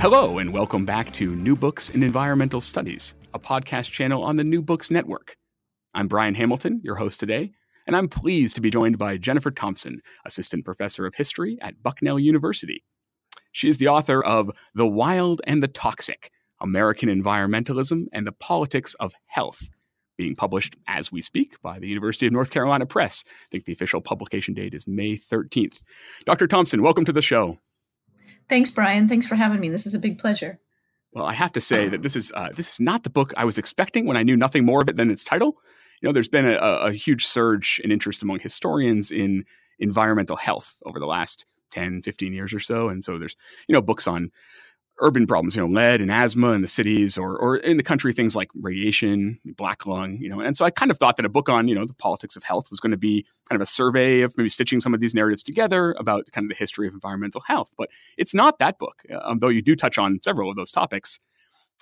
Hello, and welcome back to New Books in Environmental Studies, a podcast channel on the New Books Network. I'm Brian Hamilton, your host today, and I'm pleased to be joined by Jennifer Thomson, Assistant Professor of History at Bucknell University. She is the author of The Wild and the Toxic American Environmentalism and the Politics of Health, being published as we speak by the University of North Carolina Press. I think the official publication date is May 13th. Dr. Thomson, welcome to the show. Thanks, Brian. Thanks for having me. This is a big pleasure. Well, I have to say that this is uh, this is not the book I was expecting when I knew nothing more of it than its title. You know, there's been a, a huge surge in interest among historians in environmental health over the last 10, 15 years or so. And so there's, you know, books on urban problems, you know, lead and asthma in the cities or, or in the country, things like radiation, black lung, you know. And so I kind of thought that a book on, you know, the politics of health was going to be kind of a survey of maybe stitching some of these narratives together about kind of the history of environmental health. But it's not that book, um, though you do touch on several of those topics.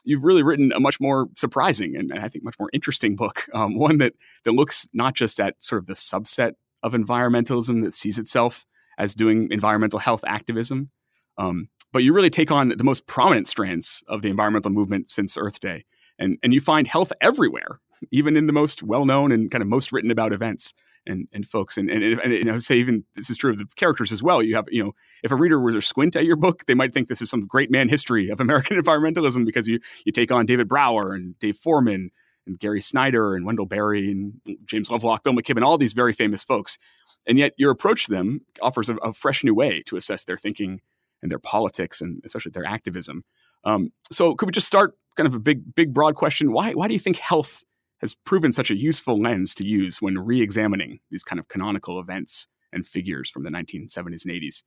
You've really written a much more surprising and, and I think much more interesting book, um, one that that looks not just at sort of the subset of environmentalism that sees itself as doing environmental health activism, um, but you really take on the most prominent strands of the environmental movement since Earth Day. And, and you find health everywhere, even in the most well known and kind of most written about events and, and folks. And, and, and you know, say even this is true of the characters as well. You have, you know, if a reader were to squint at your book, they might think this is some great man history of American environmentalism because you, you take on David Brower and Dave Foreman and Gary Snyder and Wendell Berry and James Lovelock, Bill McKibben, all these very famous folks. And yet your approach to them offers a, a fresh new way to assess their thinking and their politics and especially their activism. Um, so could we just start kind of a big, big, broad question? Why, why do you think health has proven such a useful lens to use when re-examining these kind of canonical events and figures from the 1970s and 80s?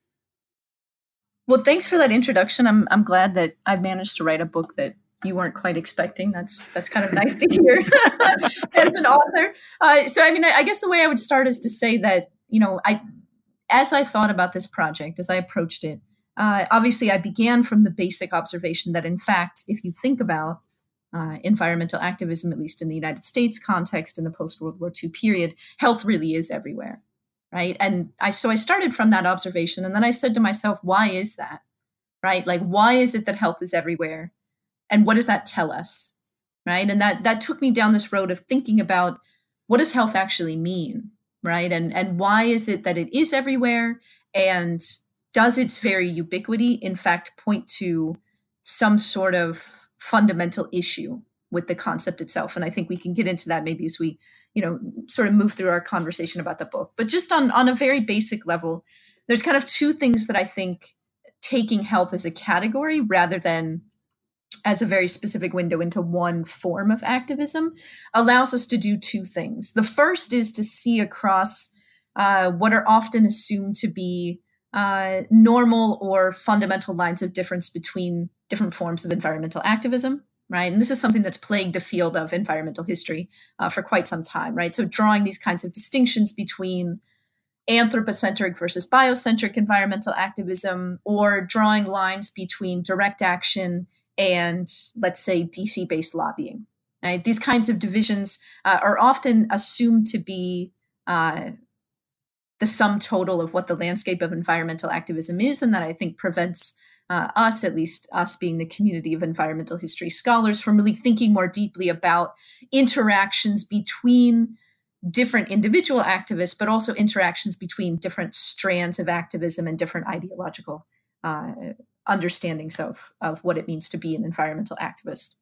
Well, thanks for that introduction. I'm I'm glad that I've managed to write a book that you weren't quite expecting. That's that's kind of nice to hear as an author. Uh, so, I mean, I, I guess the way I would start is to say that you know, I as I thought about this project, as I approached it, uh, obviously, I began from the basic observation that, in fact, if you think about uh, environmental activism, at least in the United States context in the post World War II period, health really is everywhere, right? And I so I started from that observation, and then I said to myself, why is that, right? Like, why is it that health is everywhere, and what does that tell us, right? And that that took me down this road of thinking about what does health actually mean, right? And and why is it that it is everywhere, and does its very ubiquity, in fact, point to some sort of fundamental issue with the concept itself? And I think we can get into that maybe as we, you know, sort of move through our conversation about the book. But just on, on a very basic level, there's kind of two things that I think taking health as a category rather than as a very specific window into one form of activism allows us to do two things. The first is to see across uh, what are often assumed to be uh, normal or fundamental lines of difference between different forms of environmental activism, right? And this is something that's plagued the field of environmental history uh, for quite some time, right? So drawing these kinds of distinctions between anthropocentric versus biocentric environmental activism, or drawing lines between direct action and, let's say, DC based lobbying. Right? These kinds of divisions uh, are often assumed to be uh, the sum total of what the landscape of environmental activism is, and that I think prevents uh, us, at least us being the community of environmental history scholars, from really thinking more deeply about interactions between different individual activists, but also interactions between different strands of activism and different ideological uh, understandings of, of what it means to be an environmental activist.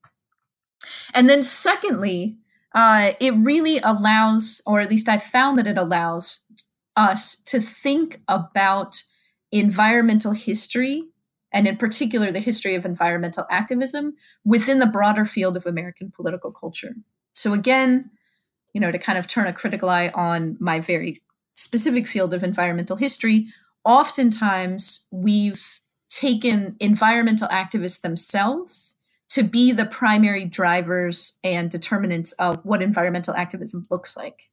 And then, secondly, uh, it really allows, or at least I found that it allows us to think about environmental history and in particular the history of environmental activism within the broader field of American political culture. So again, you know, to kind of turn a critical eye on my very specific field of environmental history, oftentimes we've taken environmental activists themselves to be the primary drivers and determinants of what environmental activism looks like.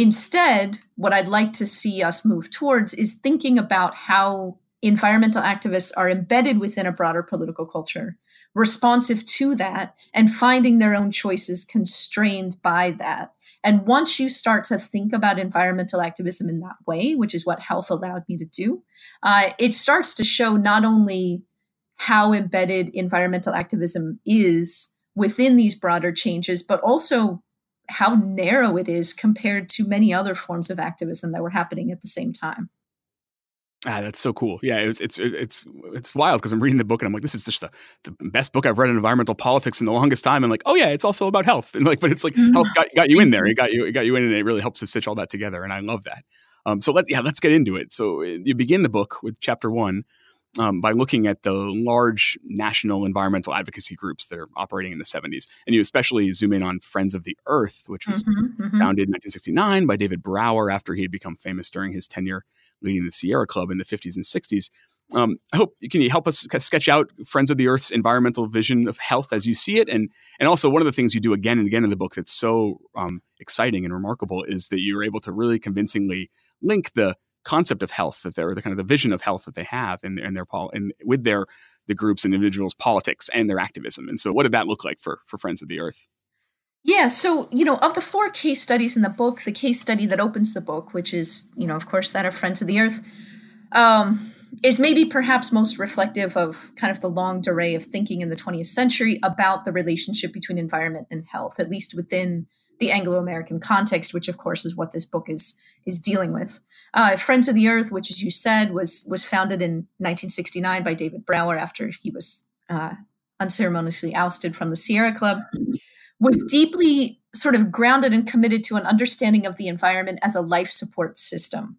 Instead, what I'd like to see us move towards is thinking about how environmental activists are embedded within a broader political culture, responsive to that, and finding their own choices constrained by that. And once you start to think about environmental activism in that way, which is what health allowed me to do, uh, it starts to show not only how embedded environmental activism is within these broader changes, but also how narrow it is compared to many other forms of activism that were happening at the same time. Ah, that's so cool. Yeah, it's it's it's it's wild because I'm reading the book and I'm like, this is just the, the best book I've read in environmental politics in the longest time. And like, oh yeah, it's also about health. And like, but it's like health got, got you in there. It got you it got you in, and it really helps to stitch all that together. And I love that. Um, so let yeah, let's get into it. So uh, you begin the book with chapter one. Um, by looking at the large national environmental advocacy groups that are operating in the 70s. And you especially zoom in on Friends of the Earth, which was mm-hmm, mm-hmm. founded in 1969 by David Brower after he had become famous during his tenure leading the Sierra Club in the 50s and 60s. Um, I hope can you help us sketch out Friends of the Earth's environmental vision of health as you see it, and and also one of the things you do again and again in the book that's so um, exciting and remarkable is that you're able to really convincingly link the concept of health that they're the kind of the vision of health that they have in, in their pol- and with their the groups and individuals politics and their activism. And so, what did that look like for for Friends of the Earth? Yeah, so, you know, of the four case studies in the book, the case study that opens the book, which is, you know, of course, that of Friends of the Earth, um, is maybe perhaps most reflective of kind of the longue durée of thinking in the 20th century about the relationship between environment and health, at least within the Anglo-American context, which of course is what this book is is dealing with. Uh, Friends of the Earth, which, as you said, was was founded in 1969 by David Brower after he was uh, unceremoniously ousted from the Sierra Club was deeply sort of grounded and committed to an understanding of the environment as a life support system.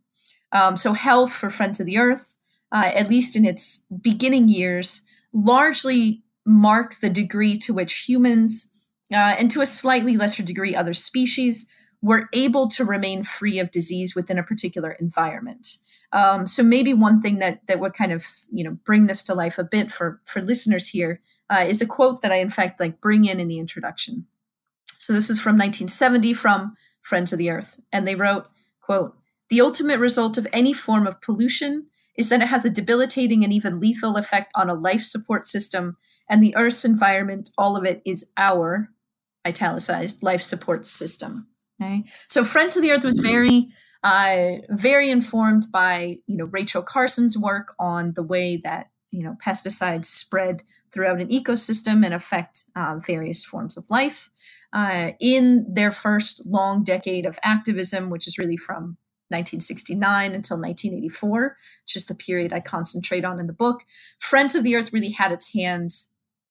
Um, so, health for Friends of the Earth, uh, at least in its beginning years, largely mark the degree to which humans, uh, and to a slightly lesser degree, other species, were able to remain free of disease within a particular environment. Um, so maybe one thing that that would kind of you know bring this to life a bit for for listeners here uh, is a quote that I in fact like bring in in the introduction. So this is from 1970 from Friends of the Earth. And they wrote, quote, the ultimate result of any form of pollution is that it has a debilitating and even lethal effect on a life support system and the Earth's environment, all of it is our italicized life support system. Okay. So Friends of the Earth was very uh, very informed by you know Rachel Carson's work on the way that you know pesticides spread throughout an ecosystem and affect uh, various forms of life uh, in their first long decade of activism, which is really from 1969 until 1984, which is the period I concentrate on in the book. Friends of the Earth really had its hands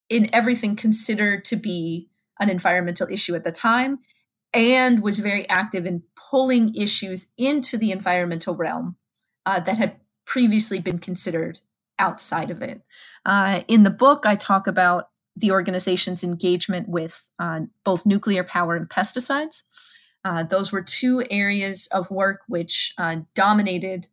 in everything considered to be an environmental issue at the time and was very active in pulling issues into the environmental realm uh, that had previously been considered outside of it. Uh, in the book, I talk about the organization's engagement with uh, both nuclear power and pesticides. Uh, those were two areas of work which uh, dominated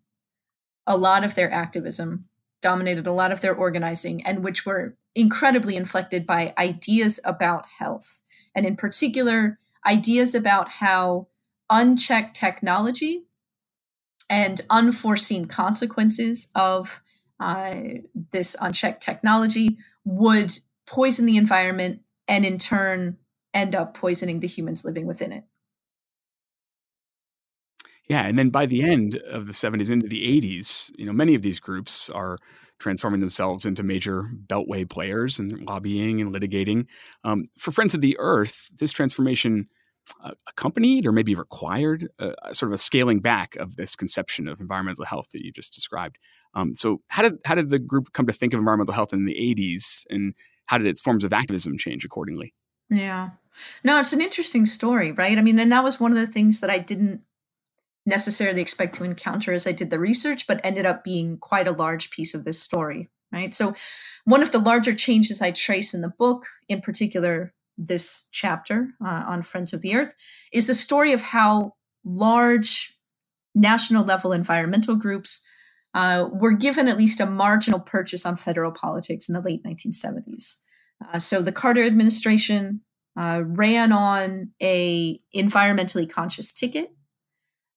a lot of their activism, dominated a lot of their organizing, and which were incredibly inflected by ideas about health, and in particular, ideas about how unchecked technology and unforeseen consequences of uh, this unchecked technology would poison the environment and in turn end up poisoning the humans living within it. Yeah, and then by the end of the 70s into the 80s, you know, many of these groups are transforming themselves into major beltway players and lobbying and litigating. Um, for Friends of the Earth, this transformation uh, accompanied or maybe required uh, sort of a scaling back of this conception of environmental health that you just described. Um, so, how did how did the group come to think of environmental health in the 80s, and how did its forms of activism change accordingly? Yeah, no, it's an interesting story, right? I mean, and that was one of the things that I didn't necessarily expect to encounter as I did the research, but ended up being quite a large piece of this story, right? So, one of the larger changes I trace in the book, in particular this chapter uh, on Friends of the Earth, is the story of how large national level environmental groups uh, were given at least a marginal purchase on federal politics in the late 1970s. Uh, so the Carter administration uh, ran on a environmentally conscious ticket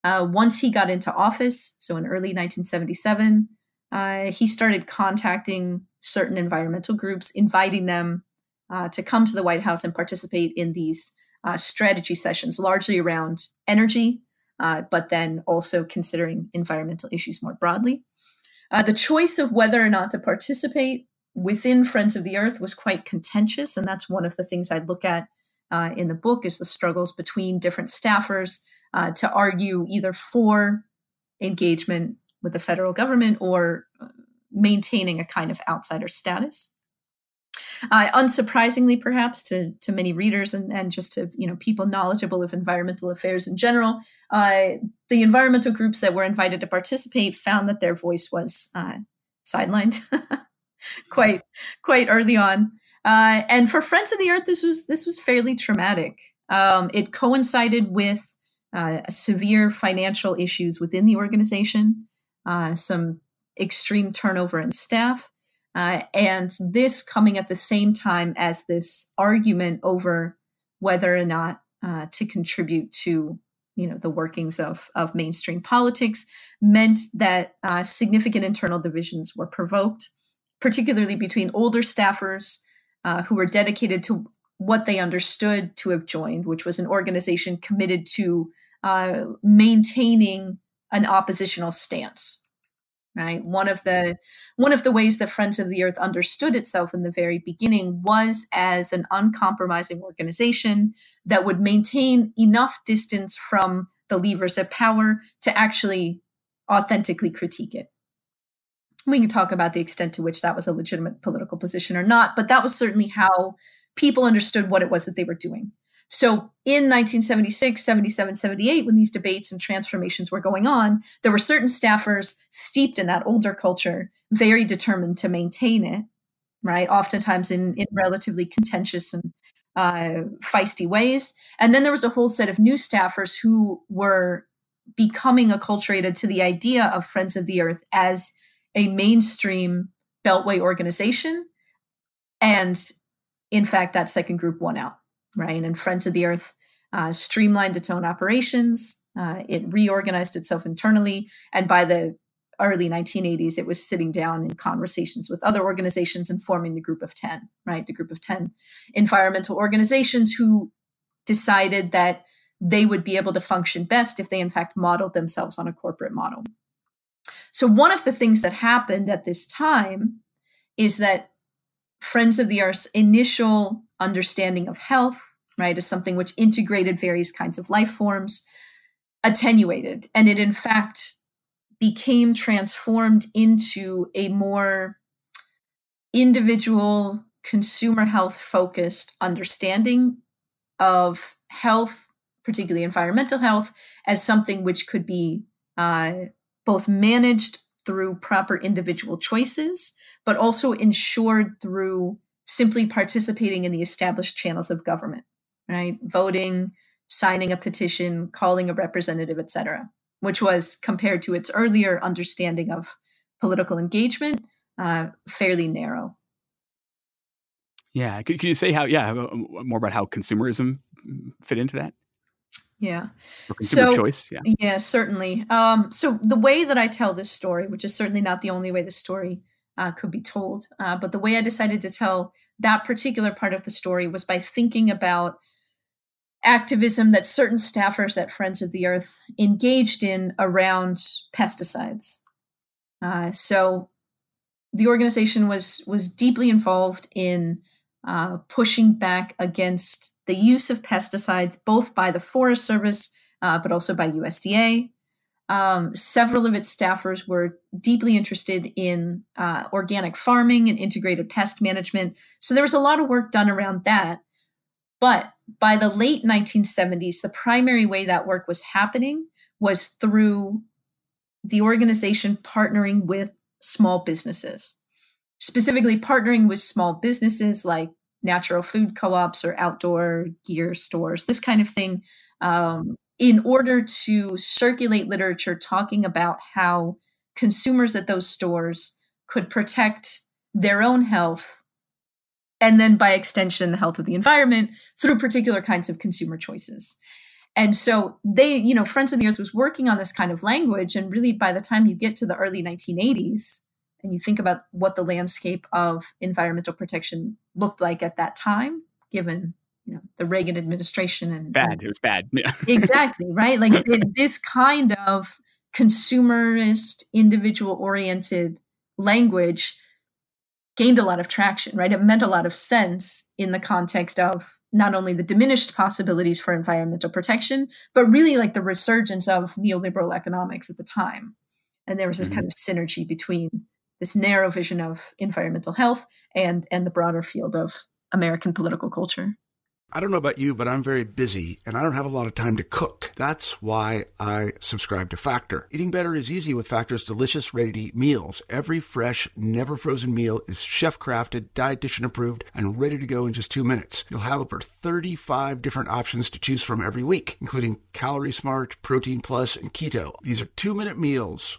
uh, once he got into office, so in early 1977, uh, he started contacting certain environmental groups, inviting them uh, to come to the White House and participate in these uh, strategy sessions, largely around energy, uh, but then also considering environmental issues more broadly. Uh, the choice of whether or not to participate within Friends of the Earth was quite contentious, and that's one of the things I look at in the book is the struggles between different staffers uh, to argue either for engagement with the federal government or uh, maintaining a kind of outsider status. Uh, unsurprisingly, perhaps to to many readers and, and just to you know people knowledgeable of environmental affairs in general, uh, the environmental groups that were invited to participate found that their voice was uh, sidelined quite quite early on. Uh, and for Friends of the Earth, this was this was fairly traumatic. Um, it coincided with uh, severe financial issues within the organization, uh, some extreme turnover in staff, uh, and this coming at the same time as this argument over whether or not uh, to contribute to you know the workings of, of mainstream politics meant that uh, significant internal divisions were provoked particularly between older staffers who were dedicated to what they understood to have joined, which was an organization committed to uh, maintaining an oppositional stance. Right. One of the one of the ways that Friends of the Earth understood itself in the very beginning was as an uncompromising organization that would maintain enough distance from the levers of power to actually authentically critique it. We can talk about the extent to which that was a legitimate political position or not, but that was certainly how people understood what it was that they were doing. So in 1976, 77, 78, when these debates and transformations were going on, there were certain staffers steeped in that older culture, very determined to maintain it, right? Oftentimes in, in relatively contentious and uh, feisty ways. And then there was a whole set of new staffers who were becoming acculturated to the idea of Friends of the Earth as a mainstream Beltway organization and in fact, that second group won out, right? And Friends of the Earth uh, streamlined its own operations. Uh, it reorganized itself internally. And by the early 1980s, it was sitting down in conversations with other organizations and forming the group of 10, right? The group of 10 environmental organizations who decided that they would be able to function best if they, in fact, modeled themselves on a corporate model. So, one of the things that happened at this time is that Friends of the Earth's initial understanding of health, right, as something which integrated various kinds of life forms, attenuated. And it, in fact, became transformed into a more individual, consumer health focused understanding of health, particularly environmental health, as something which could be uh, both managed through proper individual choices, but also ensured through simply participating in the established channels of government, right? Voting, signing a petition, calling a representative, etc., which was compared to its earlier understanding of political engagement, uh, fairly narrow. Yeah, could, you say how? Yeah, more about how consumerism fit into that. Yeah. So, choice. Yeah. Yeah, certainly. Um, so the way that I tell this story, which is certainly not the only way the story uh, could be told, uh, but the way I decided to tell that particular part of the story was by thinking about activism that certain staffers at Friends of the Earth engaged in around pesticides. Uh, so the organization was was deeply involved in uh, pushing back against the use of pesticides, both by the Forest Service uh, but also by USDA. Um, several of its staffers were deeply interested in uh, organic farming and integrated pest management. So there was a lot of work done around that. But by the late 1970s, the primary way that work was happening was through the organization partnering with small businesses, specifically partnering with small businesses like natural food co ops or outdoor gear stores, this kind of thing, um, in order to circulate literature talking about how consumers at those stores could protect their own health and then by extension the health of the environment through particular kinds of consumer choices. And so they you know friends of the earth was working on this kind of language and really by the time you get to the early 1980s and you think about what the landscape of environmental protection looked like at that time given you know the reagan administration and bad it was bad yeah. exactly right like this kind of consumerist individual oriented language gained a lot of traction, right? It meant a lot of sense in the context of not only the diminished possibilities for environmental protection, but really like the resurgence of neoliberal economics at the time. And there was this mm-hmm. kind of synergy between this narrow vision of environmental health and and the broader field of American political culture. I don't know about you, but I'm very busy and I don't have a lot of time to cook. That's why I subscribe to Factor. Eating better is easy with Factor's delicious, ready to eat meals. Every fresh, never frozen meal is chef crafted, dietitian approved, and ready to go in just two minutes. You'll have over 35 different options to choose from every week, including Calorie Smart, Protein Plus, and Keto. These are two minute meals.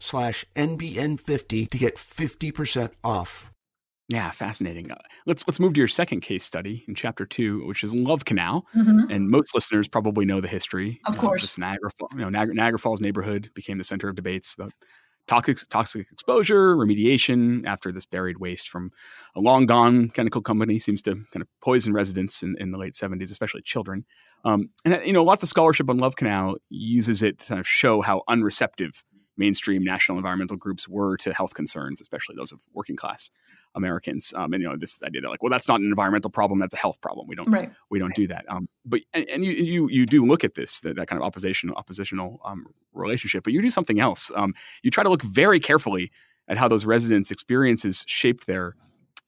slash NBN50 to get 50% off. Yeah, fascinating. Uh, let's let's move to your second case study in chapter two, which is Love Canal. Mm-hmm. And most listeners probably know the history. Of course, this Niagara, you know, Niagara, Niagara Falls neighborhood became the center of debates about toxic toxic exposure, remediation after this buried waste from a long gone chemical company seems to kind of poison residents in, in the late 70s, especially children. Um, and you know, lots of scholarship on Love Canal uses it to kind of show how unreceptive mainstream national environmental groups were to health concerns, especially those of working class Americans. Um, and you know, this idea that like, well, that's not an environmental problem; that's a health problem. We don't, right. we don't right. do that. Um, but and, and, you you you do look at this that, that kind of opposition oppositional um, relationship, but you do something else. Um, you try to look very carefully at how those residents' experiences shaped their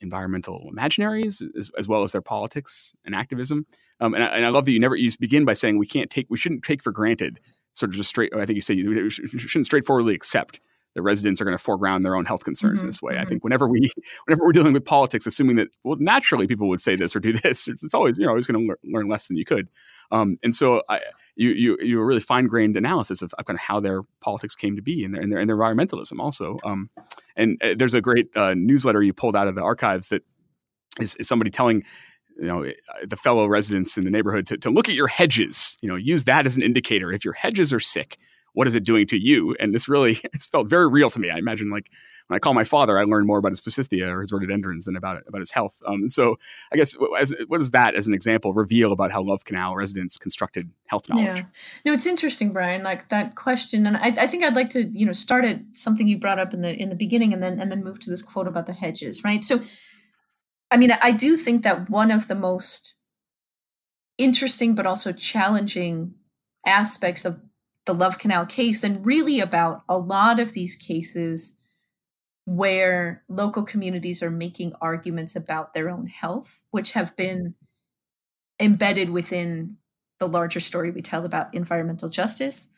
environmental imaginaries as, as well as their politics and activism. Um, and, I, and I love that you never you begin by saying we can't take we shouldn't take for granted sort of just straight. I think you say you shouldn't straightforwardly accept that residents are going to foreground their own health concerns mm-hmm, in this way. Mm-hmm. I think whenever we whenever we're dealing with politics, assuming that well naturally people would say this or do this, it's, it's always you're always going to learn less than you could. Um, and so I, you you you a really fine grained analysis of, of, kind of how their politics came to be and their and their, and their environmentalism also. Um, and uh, there's a great uh, newsletter you pulled out of the archives that is, is somebody telling you know uh, the fellow residents in the neighborhood to, to look at your hedges you know use that as an indicator. If your hedges are sick what is it doing to you? And this really it's felt very real to me. I imagine like when i call my father i learn more about his forsythia or his rhododendrons than about it, about his health. Um, so i guess as, what does that as an example reveal about how love canal residents constructed health knowledge? Yeah no it's interesting brian like that question. And I, I think i'd like to you know start at something you brought up in the in the beginning and then and then move to this quote about the hedges right? So I mean, I do think that one of the most interesting but also challenging aspects of the Love Canal case and really about a lot of these cases where local communities are making arguments about their own health, which have been embedded within the larger story we tell about environmental justice,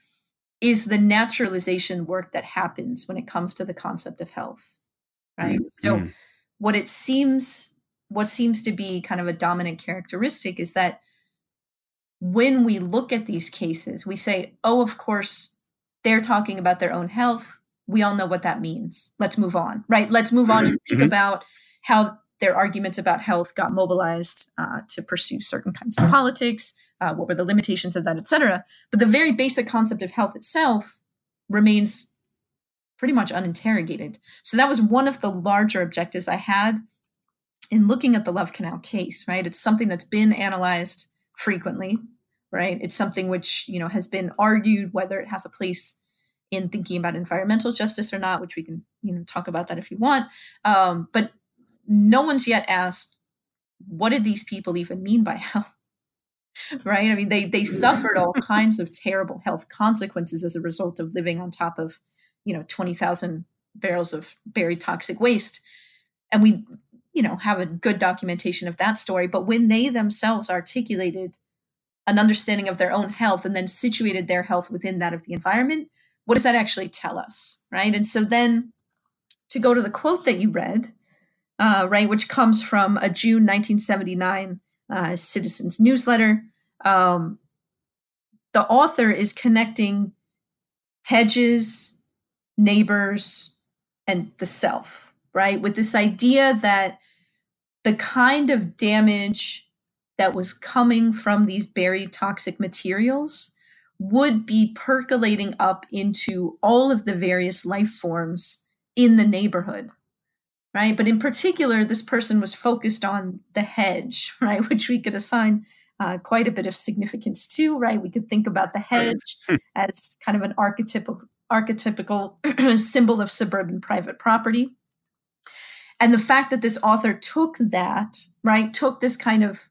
is the naturalization work that happens when it comes to the concept of health. Right. Mm-hmm. So, what it seems, what seems to be kind of a dominant characteristic is that when we look at these cases, we say, oh, of course, they're talking about their own health. We all know what that means. Let's move on, right? Let's move on and think mm-hmm. about how their arguments about health got mobilized uh, to pursue certain kinds of politics. Uh, what were the limitations of that, et cetera? But the very basic concept of health itself remains pretty much uninterrogated. So that was one of the larger objectives I had in looking at the Love Canal case, right? It's something that's been analyzed frequently right? It's something which, you know, has been argued whether it has a place in thinking about environmental justice or not, which we can, you know, talk about that if you want. Um, but no one's yet asked, what did these people even mean by health? right? I mean, they they suffered all kinds of terrible health consequences as a result of living on top of, you know, twenty thousand barrels of buried toxic waste, and we, you know, have a good documentation of that story. But when they themselves articulated an understanding of their own health and then situated their health within that of the environment, what does that actually tell us? Right. And so then to go to the quote that you read, uh, right, which comes from a June 1979 uh, Citizens newsletter, um, the author is connecting hedges, neighbors, and the self, right, with this idea that the kind of damage that was coming from these buried toxic materials would be percolating up into all of the various life forms in the neighborhood right? But in particular this person was focused on the hedge right? Which we could assign uh, quite a bit of significance to right? We could think about the hedge as kind of an archetypical archetypical symbol of suburban private property and the fact that this author took that right took this kind of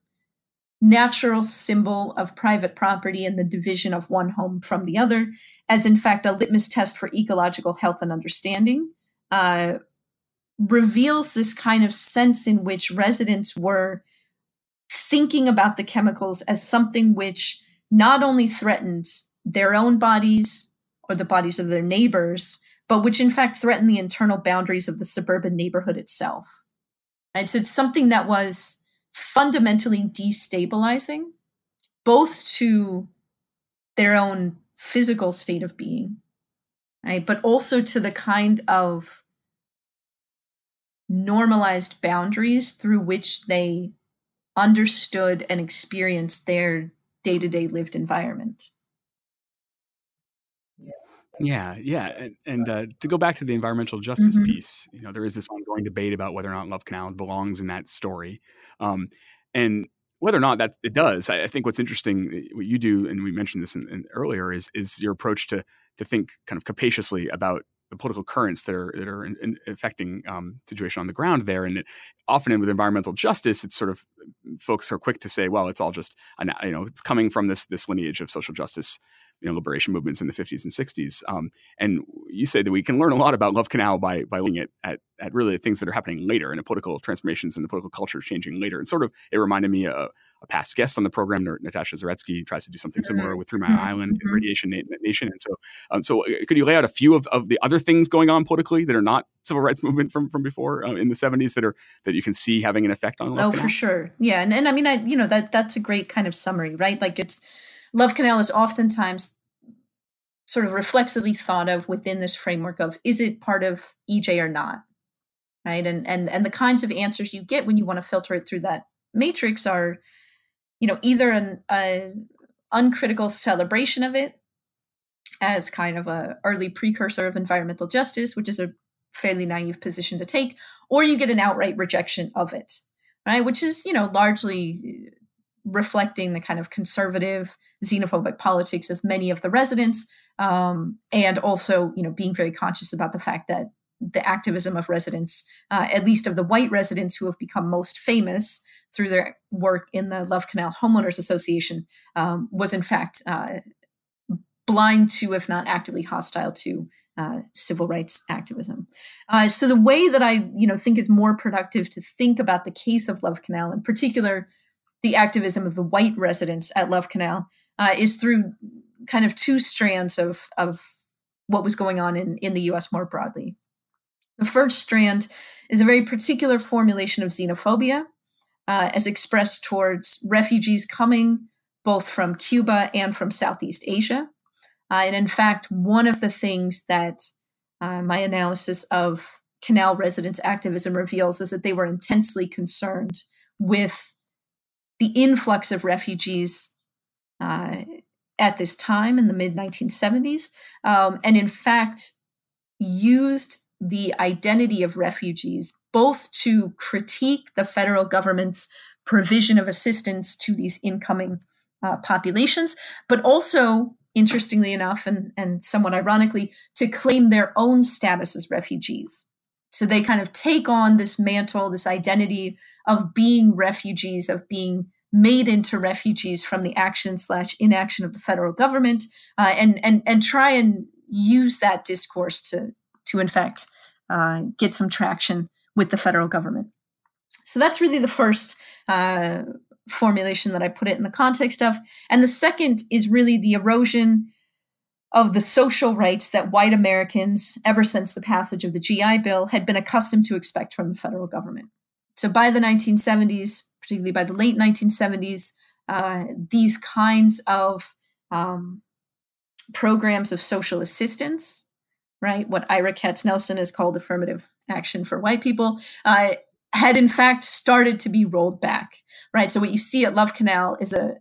natural symbol of private property and the division of one home from the other, as in fact a litmus test for ecological health and understanding, uh, reveals this kind of sense in which residents were thinking about the chemicals as something which not only threatened their own bodies or the bodies of their neighbors, but which in fact threatened the internal boundaries of the suburban neighborhood itself. Right? So it's something that was fundamentally destabilizing, both to their own physical state of being, right? But also to the kind of normalized boundaries through which they understood and experienced their day to day lived environment. Yeah, yeah, and, and uh, to go back to the environmental justice mm-hmm. piece, you know, there is this ongoing debate about whether or not Love Canal belongs in that story, um, and whether or not that it does. I, I, think what's interesting, eh, what you do, and we mentioned this in, in earlier, is is your approach to to think kind of capaciously about the political currents that are that are in, in affecting um, situation on the ground there. And it, often with environmental justice, it's sort of folks are quick to say, well, it's all just you know it's coming from this this lineage of social justice you know, liberation movements in the 50s and 60s. Um, and you say that we can learn a lot about Love Canal by by looking at, at, at really the things that are happening later and the political transformations and the political culture changing later. And sort of it reminded me of a past guest on the program, Natasha Zaretsky, tries to do something similar mm-hmm. with Three Mile mm-hmm. Island and mm-hmm. Radiation Nation. And so, um, so uh, could you lay out a few of, of the other things going on politically that are not civil rights movement from from before uh, in the 70s that are that you can see having an effect on? Love oh, for sure, yeah. And and I mean, I you know that that's a great kind of summary, right? Like it's Love Canal is oftentimes sort of reflexively thought of within this framework of is it part of EJ or not? Right. And and and the kinds of answers you get when you want to filter it through that matrix are, you know, either an a uncritical celebration of it as kind of a early precursor of environmental justice, which is a fairly naive position to take, or you get an outright rejection of it, right? Which is, you know, largely reflecting the kind of conservative xenophobic politics of many of the residents um, and also you know being very conscious about the fact that the activism of residents uh, at least of the white residents who have become most famous through their work in the love canal homeowners association um, was in fact uh, blind to, if not actively hostile to, uh, civil rights activism. Uh, so the way that I, you know, think is more productive to think about the case of Love Canal, in particular, the activism of the white residents at Love Canal, uh, is through kind of two strands of of what was going on in in the U.S. more broadly. The first strand is a very particular formulation of xenophobia, uh, as expressed towards refugees coming both from Cuba and from Southeast Asia. Uh, and in fact, one of the things that uh, my analysis of canal residents' activism reveals is that they were intensely concerned with the influx of refugees uh, at this time in the mid 1970s, um, and in fact, used the identity of refugees both to critique the federal government's provision of assistance to these incoming uh, populations, but also, interestingly enough, and, and somewhat ironically, to claim their own status as refugees. So they kind of take on this mantle, this identity of being refugees, of being made into refugees from the action slash inaction of the federal government, uh, and and and try and use that discourse to to in fact uh, get some traction with the federal government. So that's really the first uh, formulation that I put it in the context of, and the second is really the erosion of the social rights that white Americans, ever since the passage of the GI Bill, had been accustomed to expect from the federal government. So by the 1970s, particularly by the late 1970s, uh, these kinds of um, programs of social assistance, right, what Ira Katznelson has called affirmative action for white people, uh, had in fact started to be rolled back, right? So what you see at Love Canal is a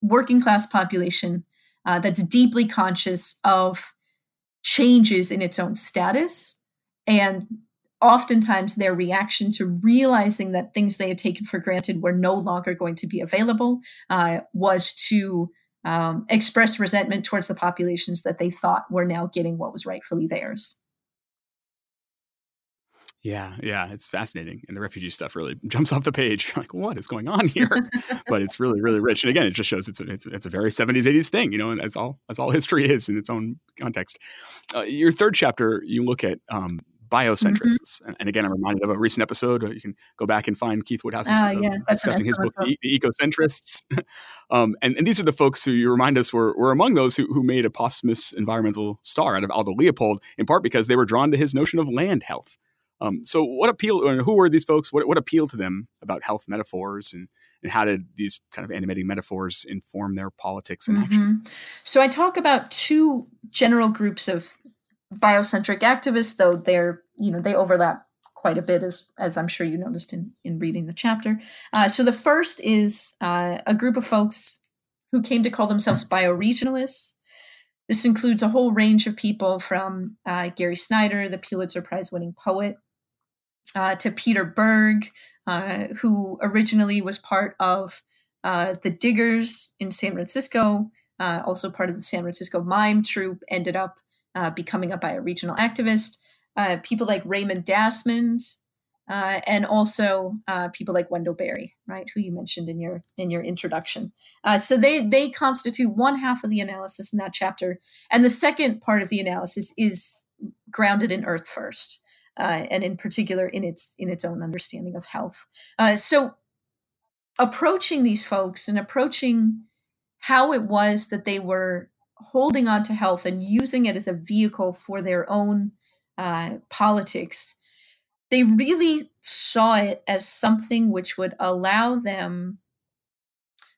working class population uh, that's deeply conscious of changes in its own status and oftentimes their reaction to realizing that things they had taken for granted were no longer going to be available uh, was to um, express resentment towards the populations that they thought were now getting what was rightfully theirs. Yeah, yeah, it's fascinating, and the refugee stuff really jumps off the page. like, what is going on here? but it's really, really rich. And again, it just shows it's a, it's, it's a very '70s, '80s thing, you know, and as all as all history is in its own context. Uh, your third chapter, you look at um, biocentrists. Mm-hmm. And again, I'm reminded of a recent episode. You can go back and find Keith Woodhouse uh, yeah, discussing his book, the, the, Ecocentrists. um, and, and these are the folks who you remind us were, were among those who, who made a posthumous environmental star out of Aldo Leopold, in part because they were drawn to his notion of land health. Um, so, what appeal? Who were these folks? What, what appealed to them about health metaphors, and and how did these kind of animating metaphors inform their politics and mm-hmm. action? So, I talk about two general groups of biocentric activists, though they're you know they overlap quite a bit, as as I'm sure you noticed in in reading the chapter. Uh, so, the first is uh, a group of folks who came to call themselves bioregionalists. This includes a whole range of people from uh, Gary Snyder, the Pulitzer Prize winning poet, uh, to Peter Berg, uh, who originally was part of uh, the Diggers in San Francisco, also part of the San Francisco Mime Troupe, ended up becoming a bioregional activist. People like Raymond Dasmann, uh, and also uh, people like Wendell Berry, right, who you mentioned in your in your introduction. Uh, so they they constitute one half of the analysis in that chapter, and the second part of the analysis is grounded in Earth first uh, and in particular in its in its own understanding of health. Uh, so, approaching these folks and approaching how it was that they were holding on to health and using it as a vehicle for their own uh, politics, they really saw it as something which would allow them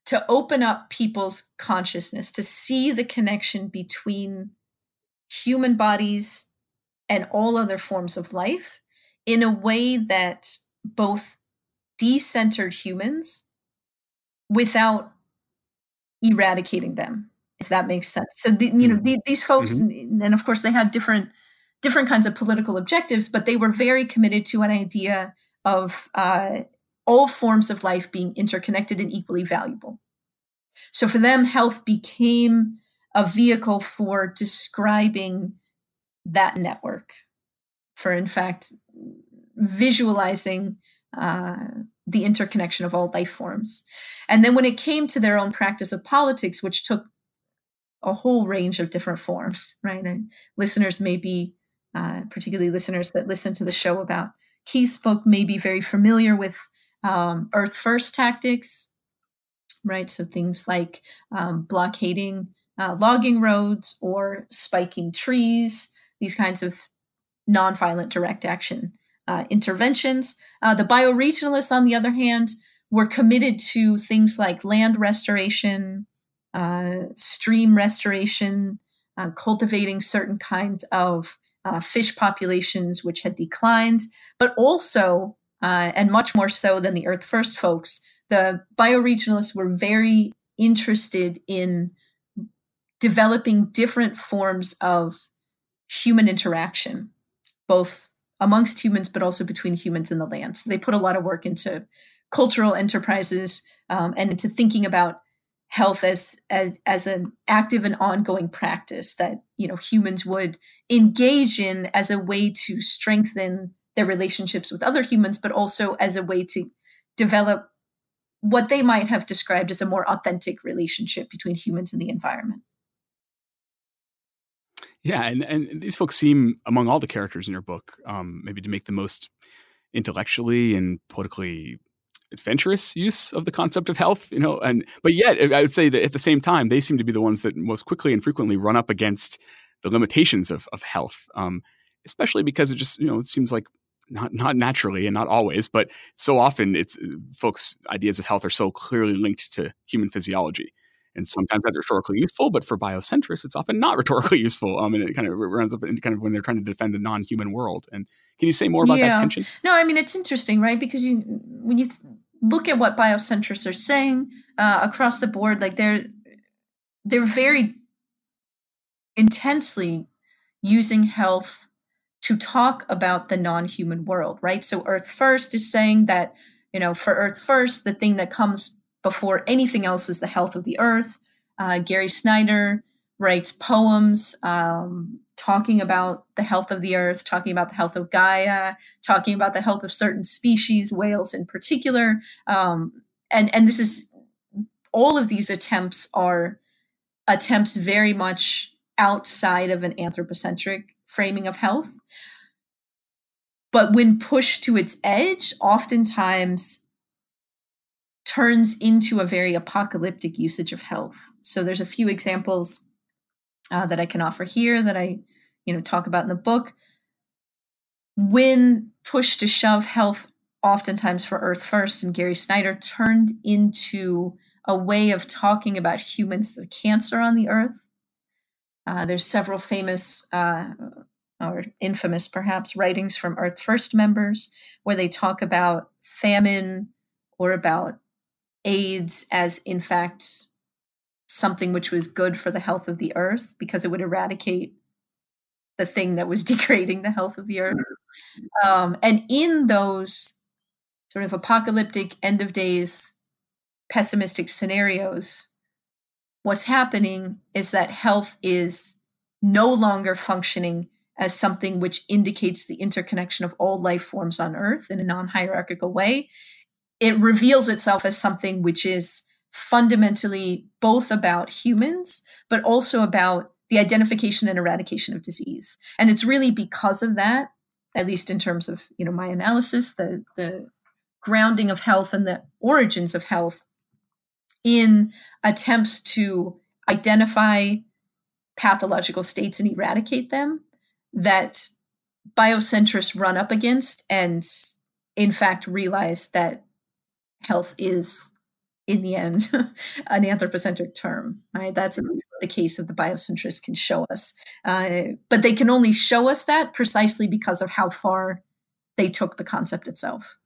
to open up people's consciousness to see the connection between human bodies and all other forms of life in a way that both decentered humans without eradicating them if that makes sense so the, you know mm-hmm. the, these folks mm-hmm. and of course they had different different kinds of political objectives but they were very committed to an idea of uh, all forms of life being interconnected and equally valuable so for them health became a vehicle for describing that network for, in fact, visualizing uh, the interconnection of all life forms. And then when it came to their own practice of politics, which took a whole range of different forms, right? And listeners may be, uh, particularly listeners that listen to the show about Keith's book, may be very familiar with um, Earth First tactics, right? So things like um, blockading uh, logging roads or spiking trees, these kinds of nonviolent direct action uh, interventions. Uh, the bioregionalists, on the other hand, were committed to things like land restoration, uh, stream restoration, uh, cultivating certain kinds of uh, fish populations which had declined, but also, and much more so than the Earth First folks, the bioregionalists were very interested in developing different forms of human interaction, both amongst humans, but also between humans and the land. So they put a lot of work into cultural enterprises um, and into thinking about health as as as an active and ongoing practice that you know humans would engage in as a way to strengthen their relationships with other humans but also as a way to develop what they might have described as a more authentic relationship between humans and the environment. Yeah, and and these folks seem among all the characters in your book, um, maybe to make the most intellectually and politically adventurous use of the concept of health, you know, and but yet I would say that at the same time they seem to be the ones that most quickly and frequently run up against the limitations of of health, um, especially because it just you know it seems like not not naturally and not always, but so often it's folks' ideas of health are so clearly linked to human physiology. And sometimes that's rhetorically useful, but for biocentrists, it's often not rhetorically useful. Um, and it kind of runs up into kind of when they're trying to defend a non-human world. And can you say more about yeah. that tension? No, I mean it's interesting, right? Because you when you th- look at what biocentrists are saying uh, across the board, like they're they're very intensely using health to talk about the non-human world, right? So Earth First is saying that you know for Earth First, the thing that comes before anything else is the health of the earth. Uh, Gary Snyder writes poems um, talking about the health of the earth, talking about the health of Gaia, talking about the health of certain species, whales in particular. Um, and and this is all of these attempts are attempts very much outside of an anthropocentric framing of health. But when pushed to its edge, oftentimes turns into a very apocalyptic usage of health. So there's a few examples uh, that I can offer here that I, you know, talk about in the book. When push to shove, health oftentimes for Earth First and Gary Snyder turned into a way of talking about humans as cancer on the Earth. Uh, there's several famous uh, or infamous, perhaps, writings from Earth First members where they talk about famine or about AIDS as, in fact, something which was good for the health of the earth because it would eradicate the thing that was degrading the health of the earth. Um, and in those sort of apocalyptic, end of days, pessimistic scenarios, what's happening is that health is no longer functioning as something which indicates the interconnection of all life forms on earth in a non hierarchical way it reveals itself as something which is fundamentally both about humans, but also about the identification and eradication of disease. And it's really because of that, at least in terms of you know my analysis, the the grounding of health and the origins of health in attempts to identify pathological states and eradicate them that biocentrists run up against and in fact realize that health is in the end an anthropocentric term right? That's the case that the biocentrists can show us. Uh, but they can only show us that precisely because of how far they took the concept itself.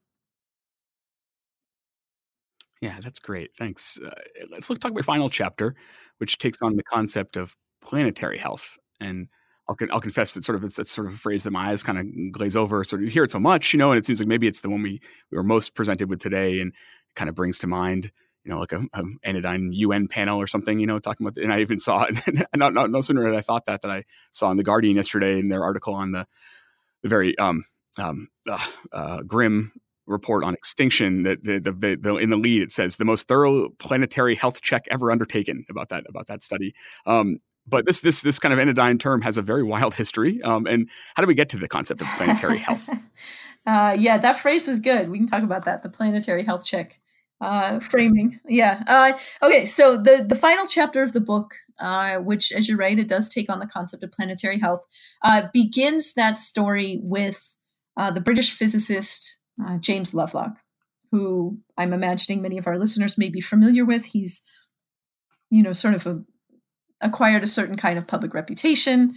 Yeah that's great. Thanks. Uh, let's look talk about final chapter which takes on the concept of planetary health. And I'll, I'll confess that sort of it's, it's sort of a phrase that my eyes kind of glaze over. Sort of hear it so much, you know, and it seems like maybe it's the one we, we were most presented with today, and kind of brings to mind, you know, like a, a anodyne UN panel or something, you know, talking about. The, and I even saw it, not, not no sooner did I thought that that I saw in the Guardian yesterday in their article on the the very um, um, uh, uh, grim report on extinction that the, the, the, in the lead it says the most thorough planetary health check ever undertaken about that about that study um, but this this this kind of anodyne term has a very wild history. Um, and how do we get to the concept of planetary health? uh, yeah, that phrase was good. We can talk about that. The planetary health check uh, framing. Yeah. Uh, okay. So the the final chapter of the book, uh, which, as you're right, it does take on the concept of planetary health, uh, begins that story with uh, the British physicist uh, James Lovelock, who I'm imagining many of our listeners may be familiar with. He's, you know, sort of a, acquired a certain kind of public reputation,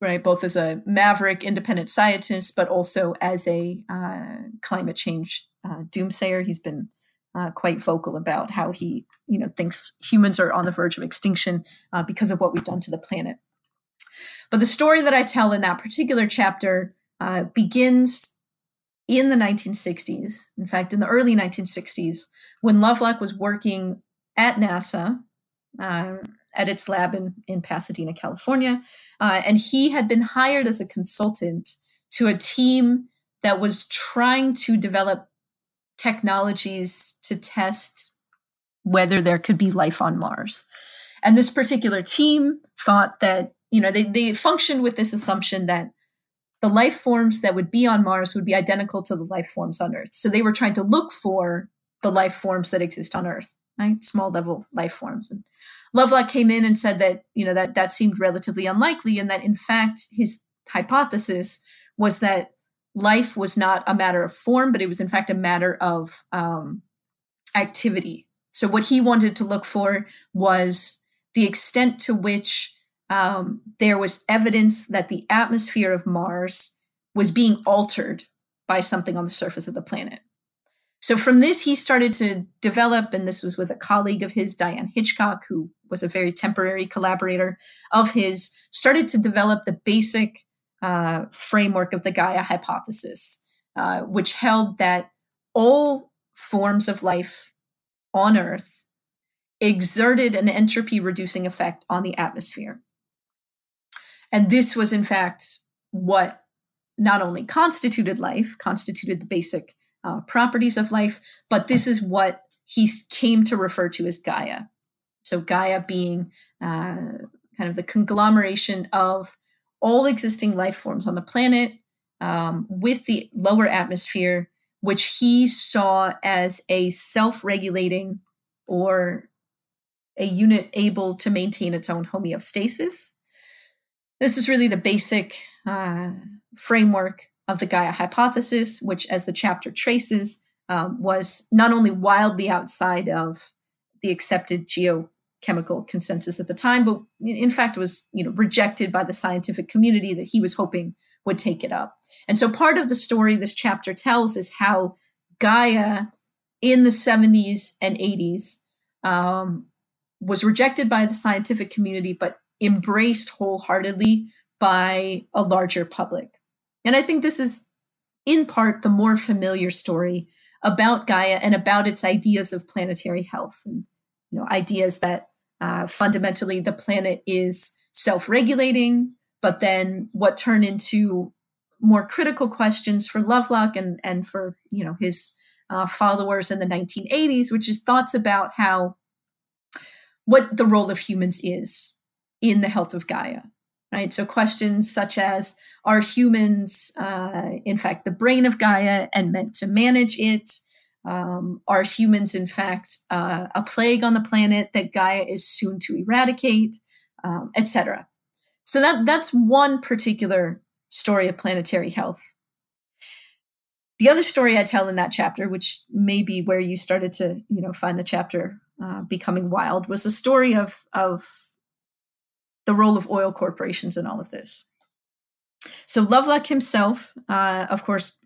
right? Both as a maverick independent scientist, but also as a climate change doomsayer. He's been uh, quite vocal about how he, you know, thinks humans are on the verge of extinction uh, because of what we've done to the planet. But the story that I tell in that particular chapter uh, begins in the 1960s. In fact, in the early 1960s, when Lovelock was working at NASA uh, at its lab in, in Pasadena, California, uh, and he had been hired as a consultant to a team that was trying to develop technologies to test whether there could be life on Mars. And this particular team thought that, you know, they, they functioned with this assumption that the life forms that would be on Mars would be identical to the life forms on Earth. So they were trying to look for the life forms that exist on Earth, right? Small level life forms. And Lovelock came in and said that, you know, that that seemed relatively unlikely and that in fact his hypothesis was that life was not a matter of form, but it was in fact a matter of um, activity. So what he wanted to look for was the extent to which um, there was evidence that the atmosphere of Mars was being altered by something on the surface of the planet. So from this, he started to develop, and this was with a colleague of his, Dian Hitchcock, who was a very temporary collaborator of his, started to develop the basic uh, framework of the Gaia hypothesis, uh, which held that all forms of life on Earth exerted an entropy reducing effect on the atmosphere. And this was, in fact, what not only constituted life, constituted the basic uh, properties of life, but this is what he came to refer to as Gaia. So, Gaia being uh, kind of the conglomeration of all existing life forms on the planet um, with the lower atmosphere, which he saw as a self regulating or a unit able to maintain its own homeostasis. This is really the basic uh, framework of the Gaia hypothesis, which, as the chapter traces, um, was not only wildly outside of the accepted geo chemical consensus at the time, but in fact was you know rejected by the scientific community that he was hoping would take it up. And so part of the story this chapter tells is how Gaia in the 70s and 80s um, was rejected by the scientific community, but embraced wholeheartedly by a larger public. And I think this is in part the more familiar story about Gaia and about its ideas of planetary health and you know ideas that uh, fundamentally, the planet is self regulating, but then what turn into more critical questions for Lovelock and, and for you know his uh, followers in the 1980s, which is thoughts about how what the role of humans is in the health of Gaia. Right. So questions such as are humans, uh, in fact, the brain of Gaia and meant to manage it? Um, are humans, in fact, uh, a plague on the planet that Gaia is soon to eradicate, um, etc. So that that's one particular story of planetary health. The other story I tell in that chapter, which may be where you started to, you know, find the chapter uh, becoming wild, was a story of of the role of oil corporations in all of this. So Lovelock himself, uh, of course,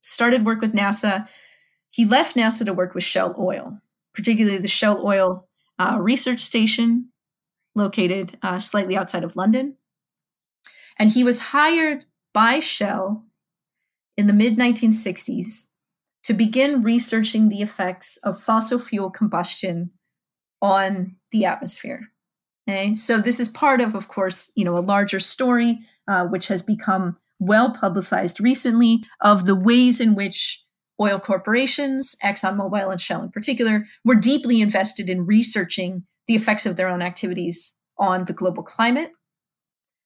started work with NASA he left NASA to work with Shell Oil, particularly the Shell Oil uh, research station located uh, slightly outside of London. And he was hired by Shell in the mid 1960s to begin researching the effects of fossil fuel combustion on the atmosphere. Okay, so this is part of, of course, you know, a larger story uh, which has become well publicized recently of the ways in which oil corporations, ExxonMobil and Shell in particular, were deeply invested in researching the effects of their own activities on the global climate,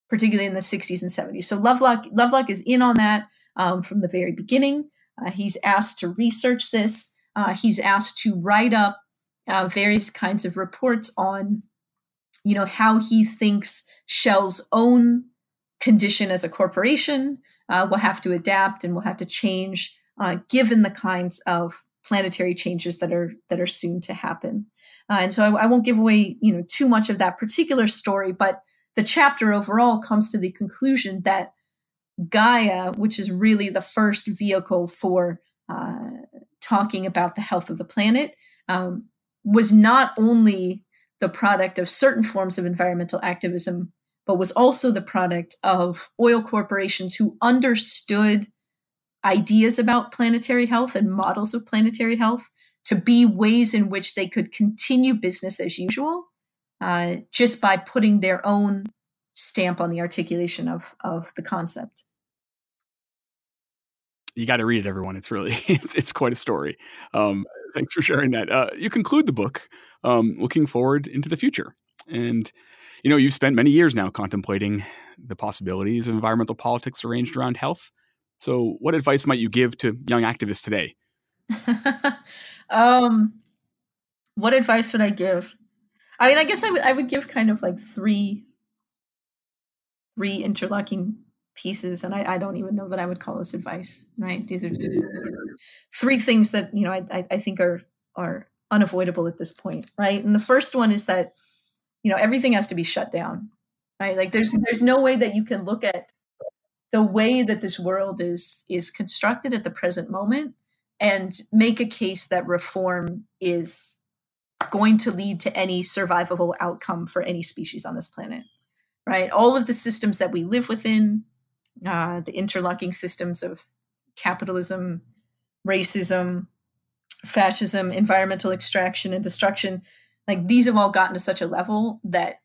particularly in the 60s and 70s. So Lovelock, Lovelock is in on that um, from the very beginning. Uh, he's asked to research this. Uh, he's asked to write up uh, various kinds of reports on, you know, how he thinks Shell's own condition as a corporation uh, will have to adapt and will have to change uh, given the kinds of planetary changes that are that are soon to happen. Uh, and so I, I, won't give away you know too much of that particular story, but the chapter overall comes to the conclusion that Gaia, which is really the first vehicle for uh, talking about the health of the planet, um, was not only the product of certain forms of environmental activism, but was also the product of oil corporations who understood ideas about planetary health and models of planetary health to be ways in which they could continue business as usual uh, just by putting their own stamp on the articulation of, of the concept. You got to read it, everyone. It's really it's it's quite a story. Um, thanks for sharing that. Uh, you conclude the book um, looking forward into the future, and you know you've spent many years now contemplating the possibilities of environmental politics arranged around health so, what advice might you give to young activists today? um, what advice would I give? I mean, I guess I would I would give kind of like three three interlocking pieces, and I, I don't even know that I would call this advice. Right? These are just three things that you know I, I think are are unavoidable at this point. Right? And the first one is that you know everything has to be shut down. Right? Like there's there's no way that you can look at the way that this world is is constructed at the present moment and make a case that reform is going to lead to any survivable outcome for any species on this planet right? All of the systems that we live within uh, the interlocking systems of capitalism racism fascism environmental extraction and destruction like these have all gotten to such a level that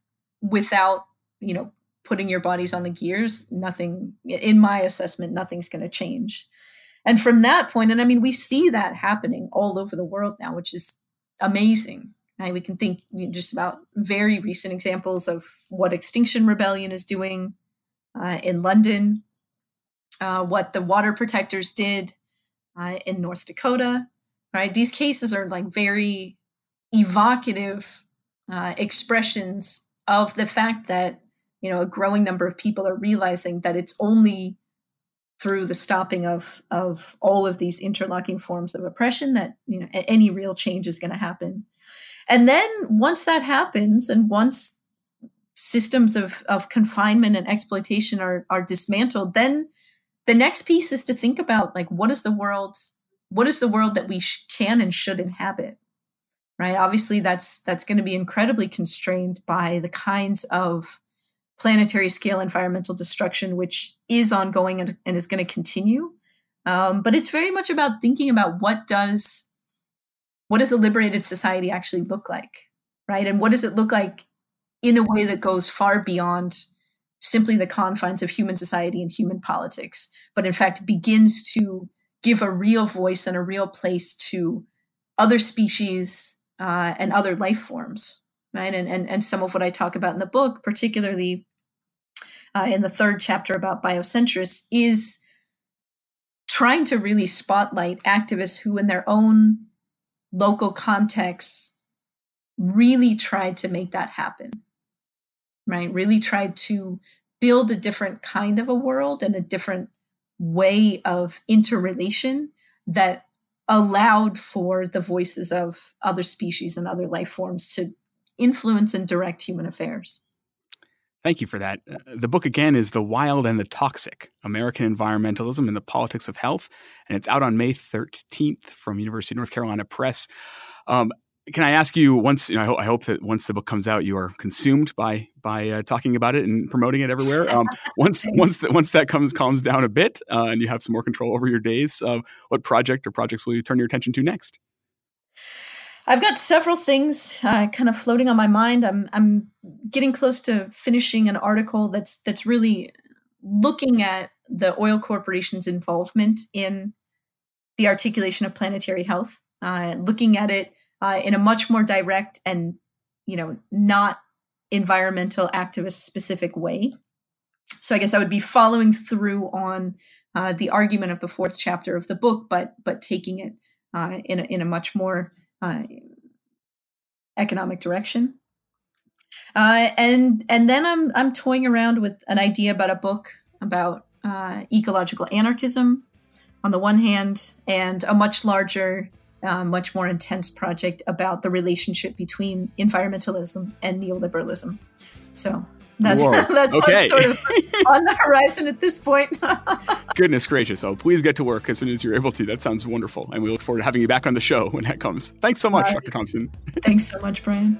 without you know putting your bodies on the gears, nothing, in my assessment, nothing's going to change. And from that point, and I mean, we see that happening all over the world now, which is amazing. Right? We can think just about very recent examples of what Extinction Rebellion is doing uh, in London, uh, what the water protectors did uh, in North Dakota. Right? These cases are like very evocative uh, expressions of the fact that you know a growing number of people are realizing that it's only through the stopping of of all of these interlocking forms of oppression that you know any real change is going to happen. And then once that happens and once systems of of confinement and exploitation are are dismantled then the next piece is to think about like what is the world what is the world that we sh- can and should inhabit right? Obviously that's that's going to be incredibly constrained by the kinds of planetary scale environmental destruction, which is ongoing and, and is going to continue. Um, but it's very much about thinking about what does what does a liberated society actually look like, right? And what does it look like in a way that goes far beyond simply the confines of human society and human politics, but in fact begins to give a real voice and a real place to other species uh, and other life forms, right? And, and and some of what I talk about in the book, particularly uh, in the third chapter about biocentrists is trying to really spotlight activists who, in their own local contexts, really tried to make that happen, right? Really tried to build a different kind of a world and a different way of interrelation that allowed for the voices of other species and other life forms to influence and direct human affairs. Thank you for that. Uh, the book again is The Wild and the Toxic American Environmentalism and the Politics of Health, and it's out on May 13th from University of North Carolina Press. Um, can I ask you once? You know, I, ho- I, hope that once the book comes out, you are consumed by by uh, talking about it and promoting it everywhere. Um, once once that once that comes calms down a bit uh, and you have some more control over your days, uh, what project or projects will you turn your attention to next? I've got several things uh, kind of floating on my mind. I'm I'm getting close to finishing an article that's that's really looking at the oil corporation's involvement in the articulation of planetary health, uh, looking at it uh, in a much more direct and you know not environmental activist specific way. So I guess I would be following through on uh, the argument of the fourth chapter of the book, but but taking it uh, in a, in a much more uh, economic direction. Uh, and and then I'm I'm toying around with an idea about a book about uh, ecological anarchism on the one hand, and a much larger, uh, much more intense project about the relationship between environmentalism and neoliberalism. So that's that's okay. sort of on the horizon at this point. Goodness gracious! Oh, please get to work as soon as you're able to. That sounds wonderful, and we look forward to having you back on the show when that comes. Thanks so much, right. Dr. Thomson. Thanks so much, Brian.